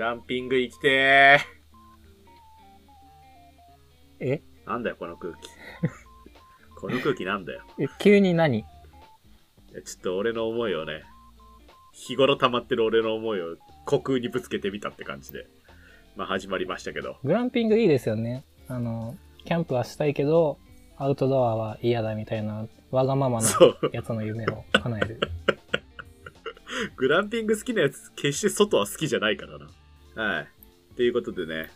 ランピング行きてえ？ー。なんだよ、この空気。この空気なんだよ。え急に何？いやちょっと俺の思いをね、日頃溜まってる俺の思いを虚空にぶつけてみたって感じで、まあ始まりましたけど。グランピングいいですよね。あの、キャンプはしたいけど、アウトドアは嫌だみたいな、わがままなそう。やつの夢を叶える。グランピング好きなやつ、決して外は好きじゃないからな。はい。ということでね、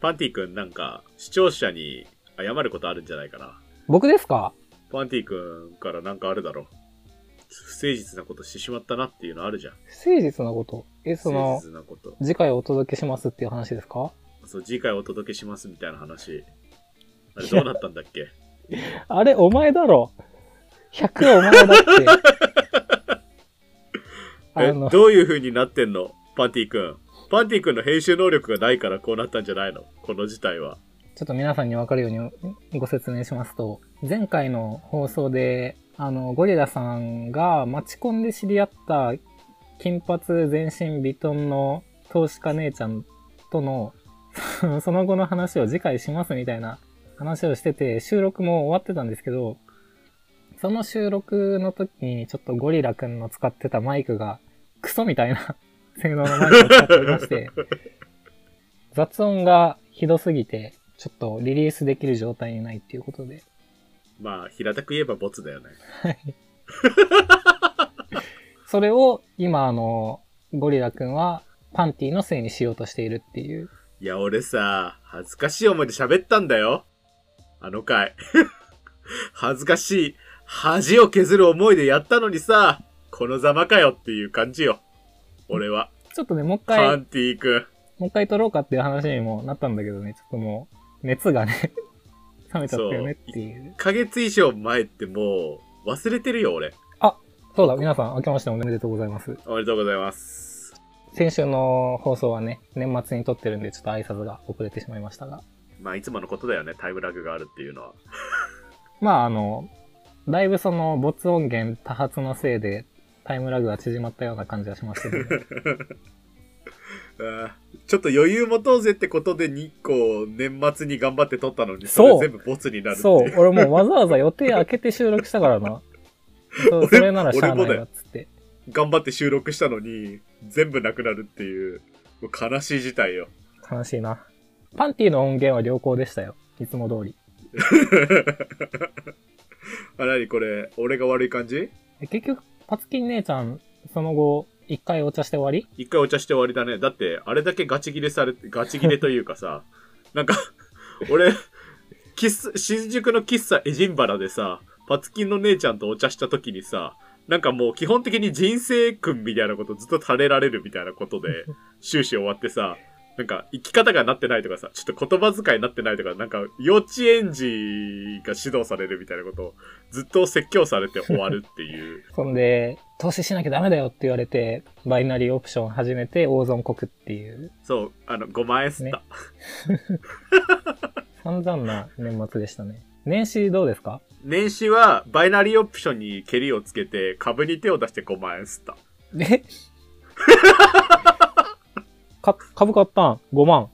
パンティ君なんか、視聴者に謝ることあるんじゃないかな。僕ですか？パンティ君からなんかあるだろう。不誠実なことしてしまったなっていうのあるじゃん。不誠実なこと？え、そ不の。次回お届けしますっていう話ですか？そう、次回お届けしますみたいな話。あれどうなったんだっけ？あれ、お前だろ。100お前だって。どういう風になってんの？パンティ君。パンティ君の編集能力がないからこうなったんじゃないの？この事態は。ちょっと皆さんにわかるようにご説明しますと、前回の放送で、あの、ゴリラさんが待ち込んで知り合った金髪全身ビトンの投資家姉ちゃんとの、その後の話を次回しますみたいな話をしてて、収録も終わってたんですけど、その収録の時にちょっとゴリラくんの使ってたマイクがクソみたいな性能のマイクを使っておりまして、雑音がひどすぎて、ちょっとリリースできる状態にないっていうことで。まあ、平たく言えばボツだよね。それを今あの、ゴリラくんはパンティのせいにしようとしているっていう。いや、俺さ、恥ずかしい思いで喋ったんだよ。あの回。恥ずかしい。恥を削る思いでやったのにさ、このざまかよっていう感じよ。俺は。ちょっとね、もう一パ回、ンティ君。もう一回撮ろうかっていう話にもなったんだけどね、ちょっともう、熱がね、冷めちゃったよねっていう。1ヶ月以上前ってもう、忘れてるよ、俺。そうだ、皆さん明けましておめでとうございます。おめでとうございます。先週の放送はね、年末に撮ってるんで、ちょっと挨拶が遅れてしまいましたが。まあ、いつものことだよね、タイムラグがあるっていうのは。まあ、あの、だいぶその、没音源多発のせいで、タイムラグが縮まったような感じがしますけど、ね、あーちょっと余裕持とうぜってことで日光年末に頑張って撮ったのに、そうそれ全部ボツになるっていそう、俺もうわざわざ予定開けて収録したからな。そうそれならしゃあないわ、つって。頑張って収録したのに、全部なくなるっていう、もう悲しい事態よ。悲しいな。パンティの音源は良好でしたよ。いつも通り。あ、なにこれ、俺が悪い感じ？え結局、パツキン姉ちゃん、その後、一回お茶して終わり？一回お茶して終わりだね。だって、あれだけガチ切れされて、ガチ切れというかさ、なんか、俺、喫茶、新宿の喫茶エジンバラでさ、パツキンの姉ちゃんとお茶した時にさ、なんかもう基本的に人生訓みたいなことずっと垂れられるみたいなことで、終始終わってさ、なんか生き方がなってないとかさ、ちょっと言葉遣いになってないとか、なんか幼稚園児が指導されるみたいなことをずっと説教されて終わるっていう。そんで、投資しなきゃダメだよって言われて、バイナリーオプション始めて大損国っていう、そう、あの、5万円吸った。散々な年末でしたね。年始どうですか？年始はバイナリーオプションに蹴りをつけて株に手を出して5万円吸った。え？か、株買ったん ?5 万。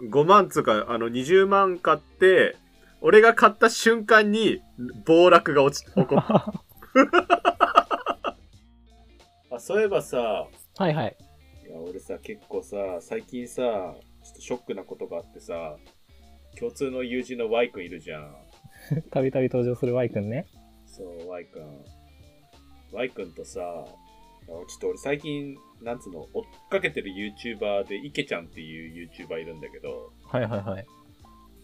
5万つうか、あの、20万買って、俺が買った瞬間に暴落が落ち、起こった。あ、そういえばさ、はいはい。いや、俺さ、結構さ、最近さ、ちょっとショックなことがあってさ、共通の友人の Y 君いるじゃん。たびたび登場する Y くんね。そう、Y 君。Y 君とさ、ちょっと俺最近、なんつうの、追っかけてる YouTuber で、イケちゃんっていう YouTuber いるんだけど、はいはいはい。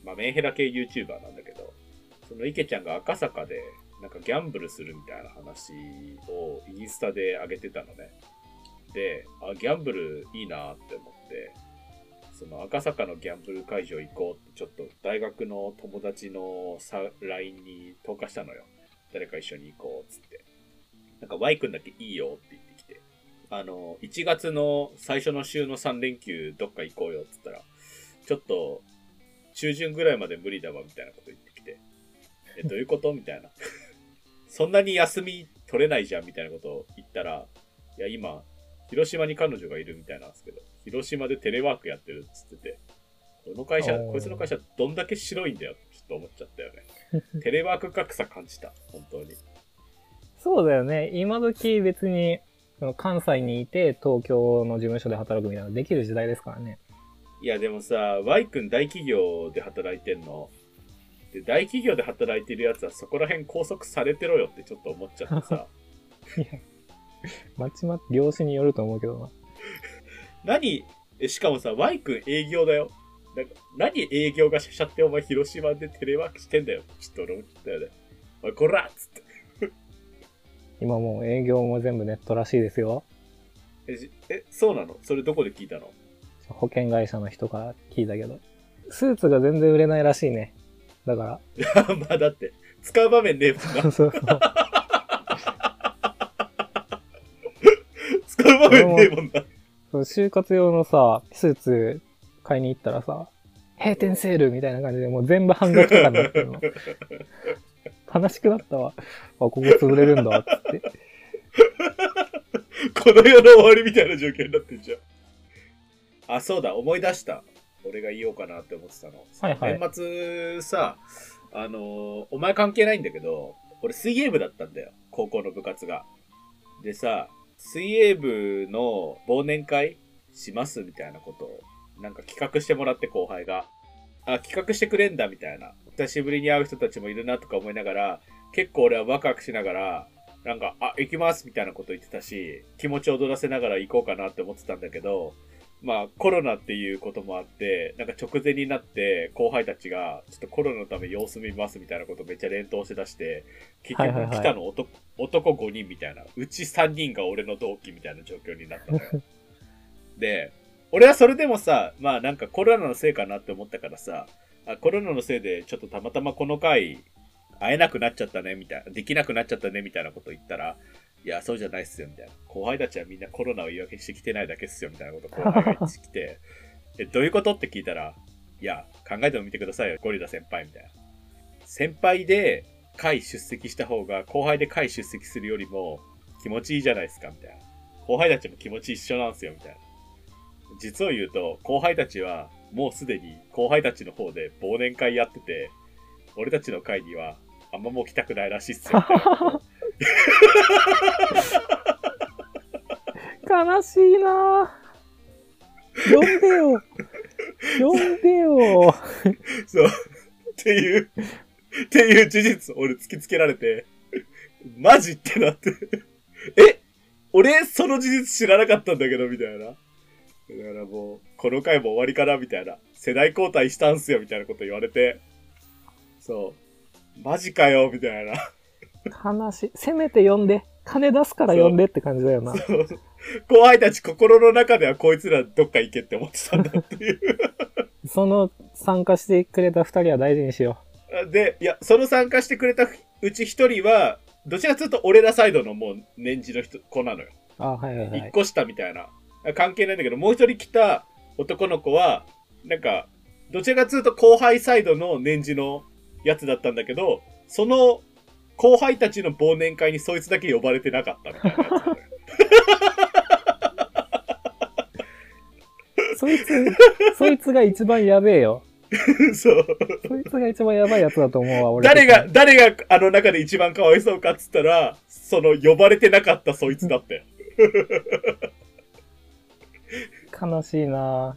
まあ、メンヘラ系 YouTuber なんだけど、そのイケちゃんが赤坂で、なんかギャンブルするみたいな話をインスタで上げてたのね。で、あ、ギャンブルいいなって思って、その赤坂のギャンブル会場行こうってちょっと大学の友達のさ LINE に投下したのよ。誰か一緒に行こうっつって。なんか Y 君だけいいよって言。あの、1月の最初の週の3連休どっか行こうよっつったら、ちょっと中旬ぐらいまで無理だわみたいなこと言ってきて。え、どういうことみたいな。そんなに休み取れないじゃんみたいなことを言ったら、いや、今、広島に彼女がいるみたいなんですけど、広島でテレワークやってるっつってて、この会社、こいつの会社どんだけ白いんだよってちょっと思っちゃったよね。テレワーク格差感じた、本当に。そうだよね。今時別に、その関西にいて東京の事務所で働くみたいなのできる時代ですからね。いやでもさ、Y 君大企業で働いてんの？で、大企業で働いてるやつはそこら辺拘束されてろよってちょっと思っちゃってさ。いや、まちまち、業種によると思うけどな。何？えしかもさ、Y 君営業だよ。なんか何営業がしゃってお前広島でテレワークしてんだよ。ちょっと俺思ったよね。おい、こらっつって。今もう営業も全部ネットらしいですよ。え、じえそうなの？それどこで聞いたの？保険会社の人から聞いたけど。スーツが全然売れないらしいね。だかいや、まあだって、使う場面ねえもんなら。そうそう。使う場面ねえもんな。そう就活用のさ、スーツ買いに行ったらさ、閉店セールみたいな感じでもう全部半額とかになってるの。悲しくなったわ。あ、ここ潰れるんだ、っつって。この世の終わりみたいな状況になってんじゃん。あ、そうだ、思い出した。俺が言おうかなって思ってたの。はいはい年末さ、あのーお前関係ないんだけど、俺水泳部だったんだよ。高校の部活が。でさ、水泳部の忘年会しますみたいなことを、なんか企画してもらって後輩が。あ、企画してくれんだみたいな。久しぶりに会う人たちもいるなとか思いながら、結構俺はワクワクしながら、なんか、あ、行きますみたいなこと言ってたし、気持ちを踊らせながら行こうかなって思ってたんだけど、まあコロナっていうこともあって、なんか直前になって後輩たちが、ちょっとコロナのため様子見ますみたいなことめっちゃ連投して出して、結局来たの男,、男5人みたいな、うち3人が俺の同期みたいな状況になったのよ。で、俺はそれでもさ、まあなんかコロナのせいかなって思ったからさ、あコロナのせいでちょっとたまたまこの回会えなくなっちゃったねみたいな、できなくなっちゃったねみたいなこと言ったら、いや、そうじゃないっすよみたいな。後輩たちはみんなコロナを言い訳してきてないだけっすよみたいなこと後輩が言ってきて、え、どういうこと？って聞いたら、いや、考えてもみてくださいよ、ゴリラ先輩みたいな。先輩で会出席した方が後輩で会出席するよりも気持ちいいじゃないですかみたいな。後輩たちも気持ち一緒なんですよみたいな。実を言うと、後輩たちはもうすでに後輩たちの方で忘年会やってて、俺たちの会にはあんまもう来たくないらしいっすよ。悲しいなぁ。呼んでよ。呼んでよ。そう。っていう、っていう事実を俺突きつけられて、マジってなって。え俺、その事実知らなかったんだけど、みたいな。だからもう、この回も終わりかな、みたいな。世代交代したんすよ、みたいなこと言われて。そう。マジかよ、みたいな。悲しい。せめて呼んで。金出すから呼んでって感じだよな。そう後輩たち心の中ではこいつらどっか行けって思ってたんだっていう。その参加してくれた二人は大事にしよで、いや、その参加してくれたうち一人は、どちらかというと俺らサイドのもう年次の人、子なのよ。う。あ、はいはいは一、い。個下みたいな。関係ないんだけど、もう一人来た男の子は、なんか、どちらかというと後輩サイドの年次のやつだったんだけど、その後輩たちの忘年会にそいつだけ呼ばれてなかったみたいなやつ。そいつ、そいつが一番やべえよ。そう。そいつが一番やばいやつだと思うわ、俺。誰が、誰があの中で一番かわいそうかっつったら、その呼ばれてなかったそいつだったよ。悲しいな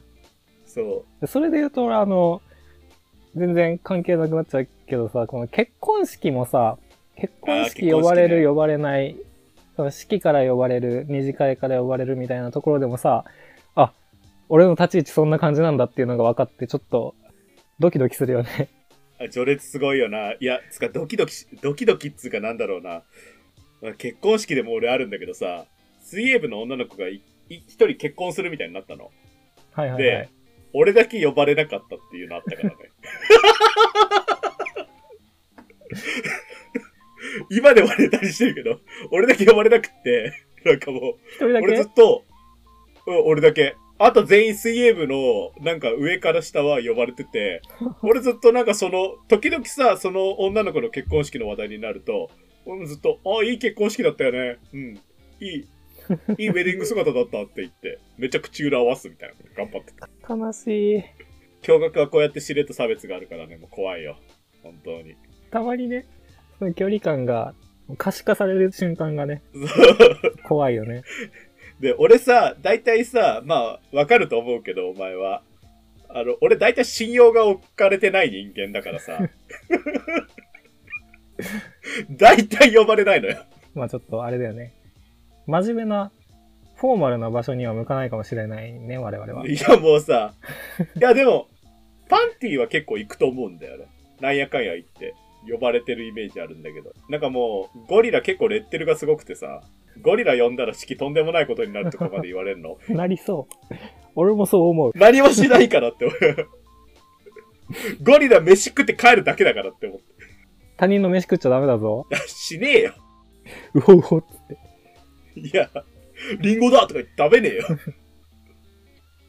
そそれで言うと俺あの、全然関係なくなっちゃうけどさ、この結婚式もさ、結婚式呼ばれる、呼ばれない、その式から呼ばれる、二次会から呼ばれるみたいなところでもさ、あ、俺の立ち位置そんな感じなんだっていうのが分かって、ちょっと、ドキドキするよね。う。あ序列すごいよな。いや、つかドキドキし、ドキドキっつうかなんだろうな。まあ結婚式でも俺あるんだけどさ、水泳部の女の子がいい一人結婚するみたいになったの。はいはいはでい。俺だけ呼ばれなかったっていうのあったからね。今ではネタにしてるけど、俺だけ呼ばれなくって、なんかもう、俺ずっけと、うん、俺だけ。あと全員水泳部の、なんか上から下は呼ばれてて、俺ずっとなんかその、時々さ、その女の子の結婚式の話題になると、俺もずっと、あ、いい結婚式だったよね。うん。いい。いいウェディング姿だったって言って、めっちゃ口裏合わすみたいな頑張ってた。悲しい。驚愕はこうやってしれっと差別があるからね、もう怖いよ。本当に。たまにね、その距離感が可視化される瞬間がね、怖いよね。で、俺さ、大体さ、まあ、わかると思うけど、お前は。あの、俺大体信用が置かれてない人間だからさ。大体呼ばれないのよ。まあちょっとあれだよね。真面目な、フォーマルな場所には向かないかもしれないね、我々は。いや、もうさ、いや、でも、パンティは結構行くと思うんだよね。なんやかんや行って。呼ばれてるイメージあるんだけど。なんかもう、ゴリラ結構レッテルがすごくてさ、ゴリラ呼んだら式とんでもないことになるとかまで言われるの？なりそう。俺もそう思う。何もしないからって思う。ゴリラ飯食って帰るだけだからって思って。他人の飯食っちゃダメだぞ。しねえよ。うほうほって。いや、リンゴだとか言って食べねえよ。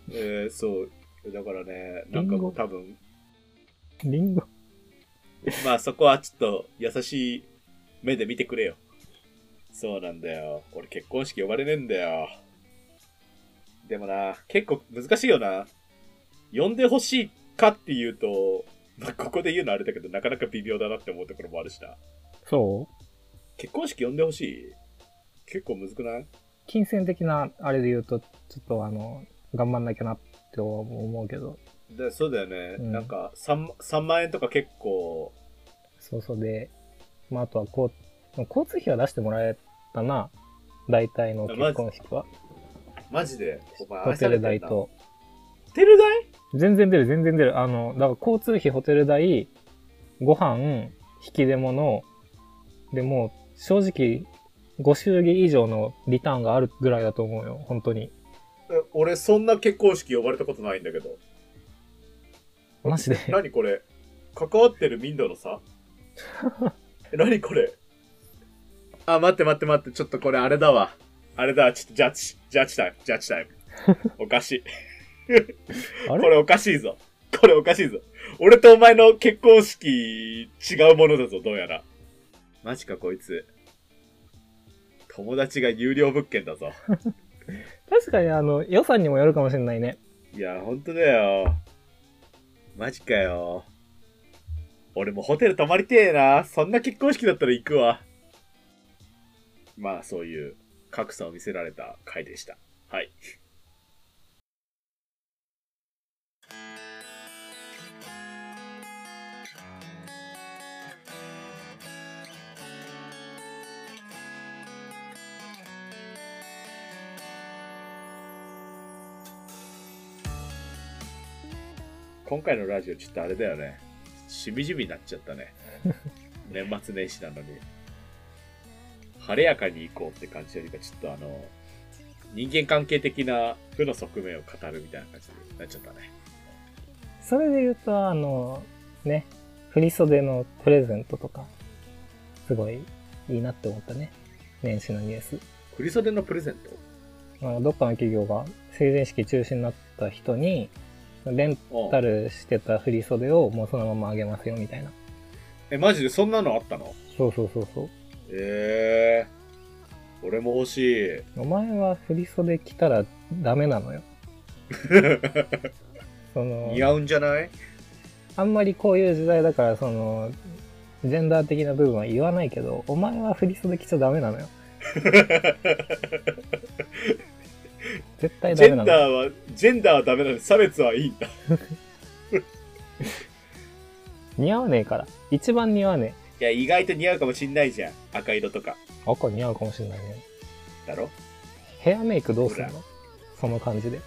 えー、そう。だからね、なんかもう多分、リンゴ？まあそこはちょっと優しい目で見てくれよ。そうなんだよ。俺結婚式呼ばれねえんだよ。でもな、結構難しいよな。呼んでほしいかっていうと、まあここで言うのあれだけど、なかなか微妙だなって思うところもあるしな。そ結婚式呼んでほしい？結構むずくない？う金銭的なあれで言うと、ちょっとあの、頑張んなきゃなって思うけど。でそうだよね。うんなんか3、3万円とか結構、そうそうで、まああとはこう、交通費は出してもらえたな。大体の結婚式は。マジで、お前ホテル代。と。ホテル代？全然出る、全然出る。あの、だから交通費、ホテル代、ご飯、引き出物、でもう正直、ご祝儀以上のリターンがあるぐらいだと思うよ、本当に。え俺そんな結婚式呼ばれたことないんだけど。マジで？何これ？関わってる民度の差？え何これ？あ、待って待って待って、ちょっとこれあれだわ。あれだ、ちょっとジャッジ、ジャッジタイム、ジャッジタイム。おかしい。これおかしいぞ。これおかしいぞ。俺とお前の結婚式違うものだぞ、どうやら。マジかこいつ。友達が有料物件だぞ。確かにあの、予算にもよるかもしれないね。いや、ほんとだよ。マジかよ。俺もホテル泊まりてえな。そんな結婚式だったら行くわ。まあ、そういう格差を見せられた回でした。はい。今回のラジオちょっとあれだよね。しみじみになっちゃったね。年末年始なのに。晴れやかに行こうって感じよりか、ちょっとあの、人間関係的な負の側面を語るみたいな感じになっちゃったね。それで言うと、あの、ね、振袖のプレゼントとか、すごいいいなって思ったね。年始のニュース。振袖のプレゼント？あのどっかの企業が成人式中止になった人に、レンタルしてた振袖をもうそのままあげますよみたいな。え、マジでそんなのあったの？そうそうそうそう。ええー。俺も欲しい。お前は振袖着たらダメなのよ。その似合うんじゃない？あんまりこういう時代だから、その、ジェンダー的な部分は言わないけど、お前は振袖着ちゃダメなのよ。絶対ジェンダメなの。ダーは、ジェンダーはダメなのに差別はいいんだ。似合わねえから。一番似合わねいや、意外と似合うかもしんないじゃん。赤色とか。え。赤似合うかもしれないね。だろ？ヘアメイクどうするほのその感じで。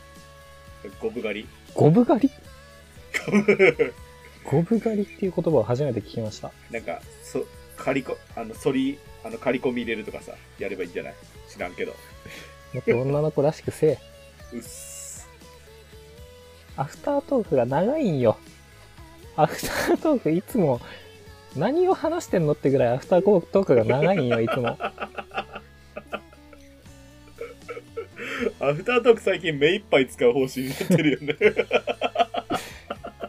ゴブ狩り。ゴブ狩り？ゴブ狩りっていう言葉を初めて聞きました。なんか、そ、刈りこ、あの、反り、あの、刈り込み入れるとかさ、やればいいんじゃない？知らんけど。もっと女の子らしくせえ。うっす。アフタートークが長いんよ。アフタートークいつも何を話してんのってぐらいアフタートークが長いんよ、いつも。アフタートーク最近目いっぱい使う方針になってるよね。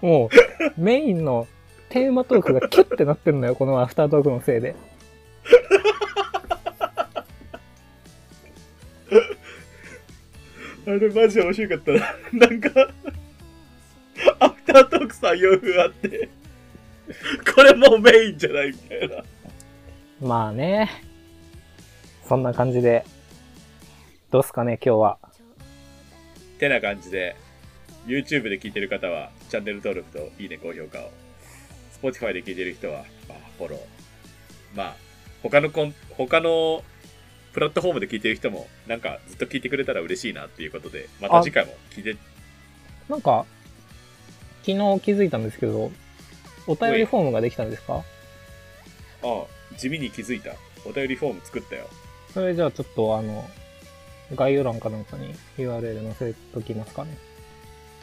もうメインのテーマトークがキュッてなってんのよ、このアフタートークのせいで。あれマジで面白かったな。なんか、アフタートーク3、4分あって、これもうメインじゃないみたいな。まあね。そんな感じで。どうすかね、今日は。てな感じで、YouTube で聞いてる方は、チャンネル登録といいね、高評価を。Spotify で聞いてる人は、まあ、フォロー。まあ、他のコン、他のプラットフォームで聞いてる人も、なんかずっと聞いてくれたら嬉しいなっていうことで、また次回も聞いて、なんか、昨日気づいたんですけど、お便りフォームができたんですか？ああ、地味に気づいた。お便りフォーム作ったよ。それじゃあちょっとあの、概要欄かなんかに URL 載せときますかね。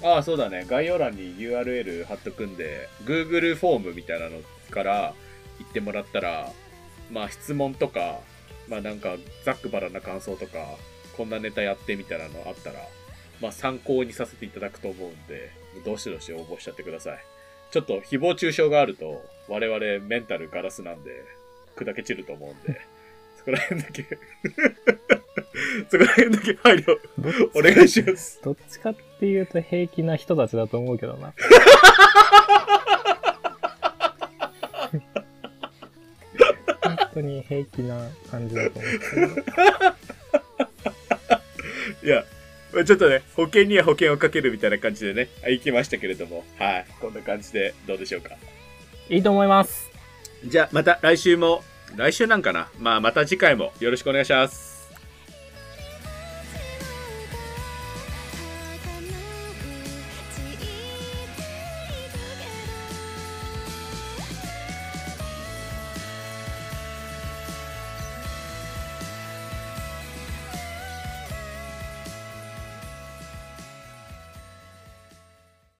ああ、そうだね。概要欄に URL 貼っとくんで、Google フォームみたいなのから行ってもらったら、まあ質問とか、まあなんかざっくばらんな感想とか、こんなネタやってみたいなのあったら、まあ参考にさせていただくと思うんで、どしどし応募しちゃってください。ちょっと誹謗中傷があると、我々メンタルガラスなんで、砕け散ると思うんで、そこら辺だけ そこら辺だけ配慮お願いします。どっちかっていうと平気な人たちだと思うけどな。本当に平気な感じだと思。いや、まあちょっとね、保険には保険をかけるみたいな感じでね、あ行きましたけれども、はい。こんな感じでどうでしょうか？いいと思います。じゃあ、また来週も、来週なんかな？まあ、また次回もよろしくお願いします。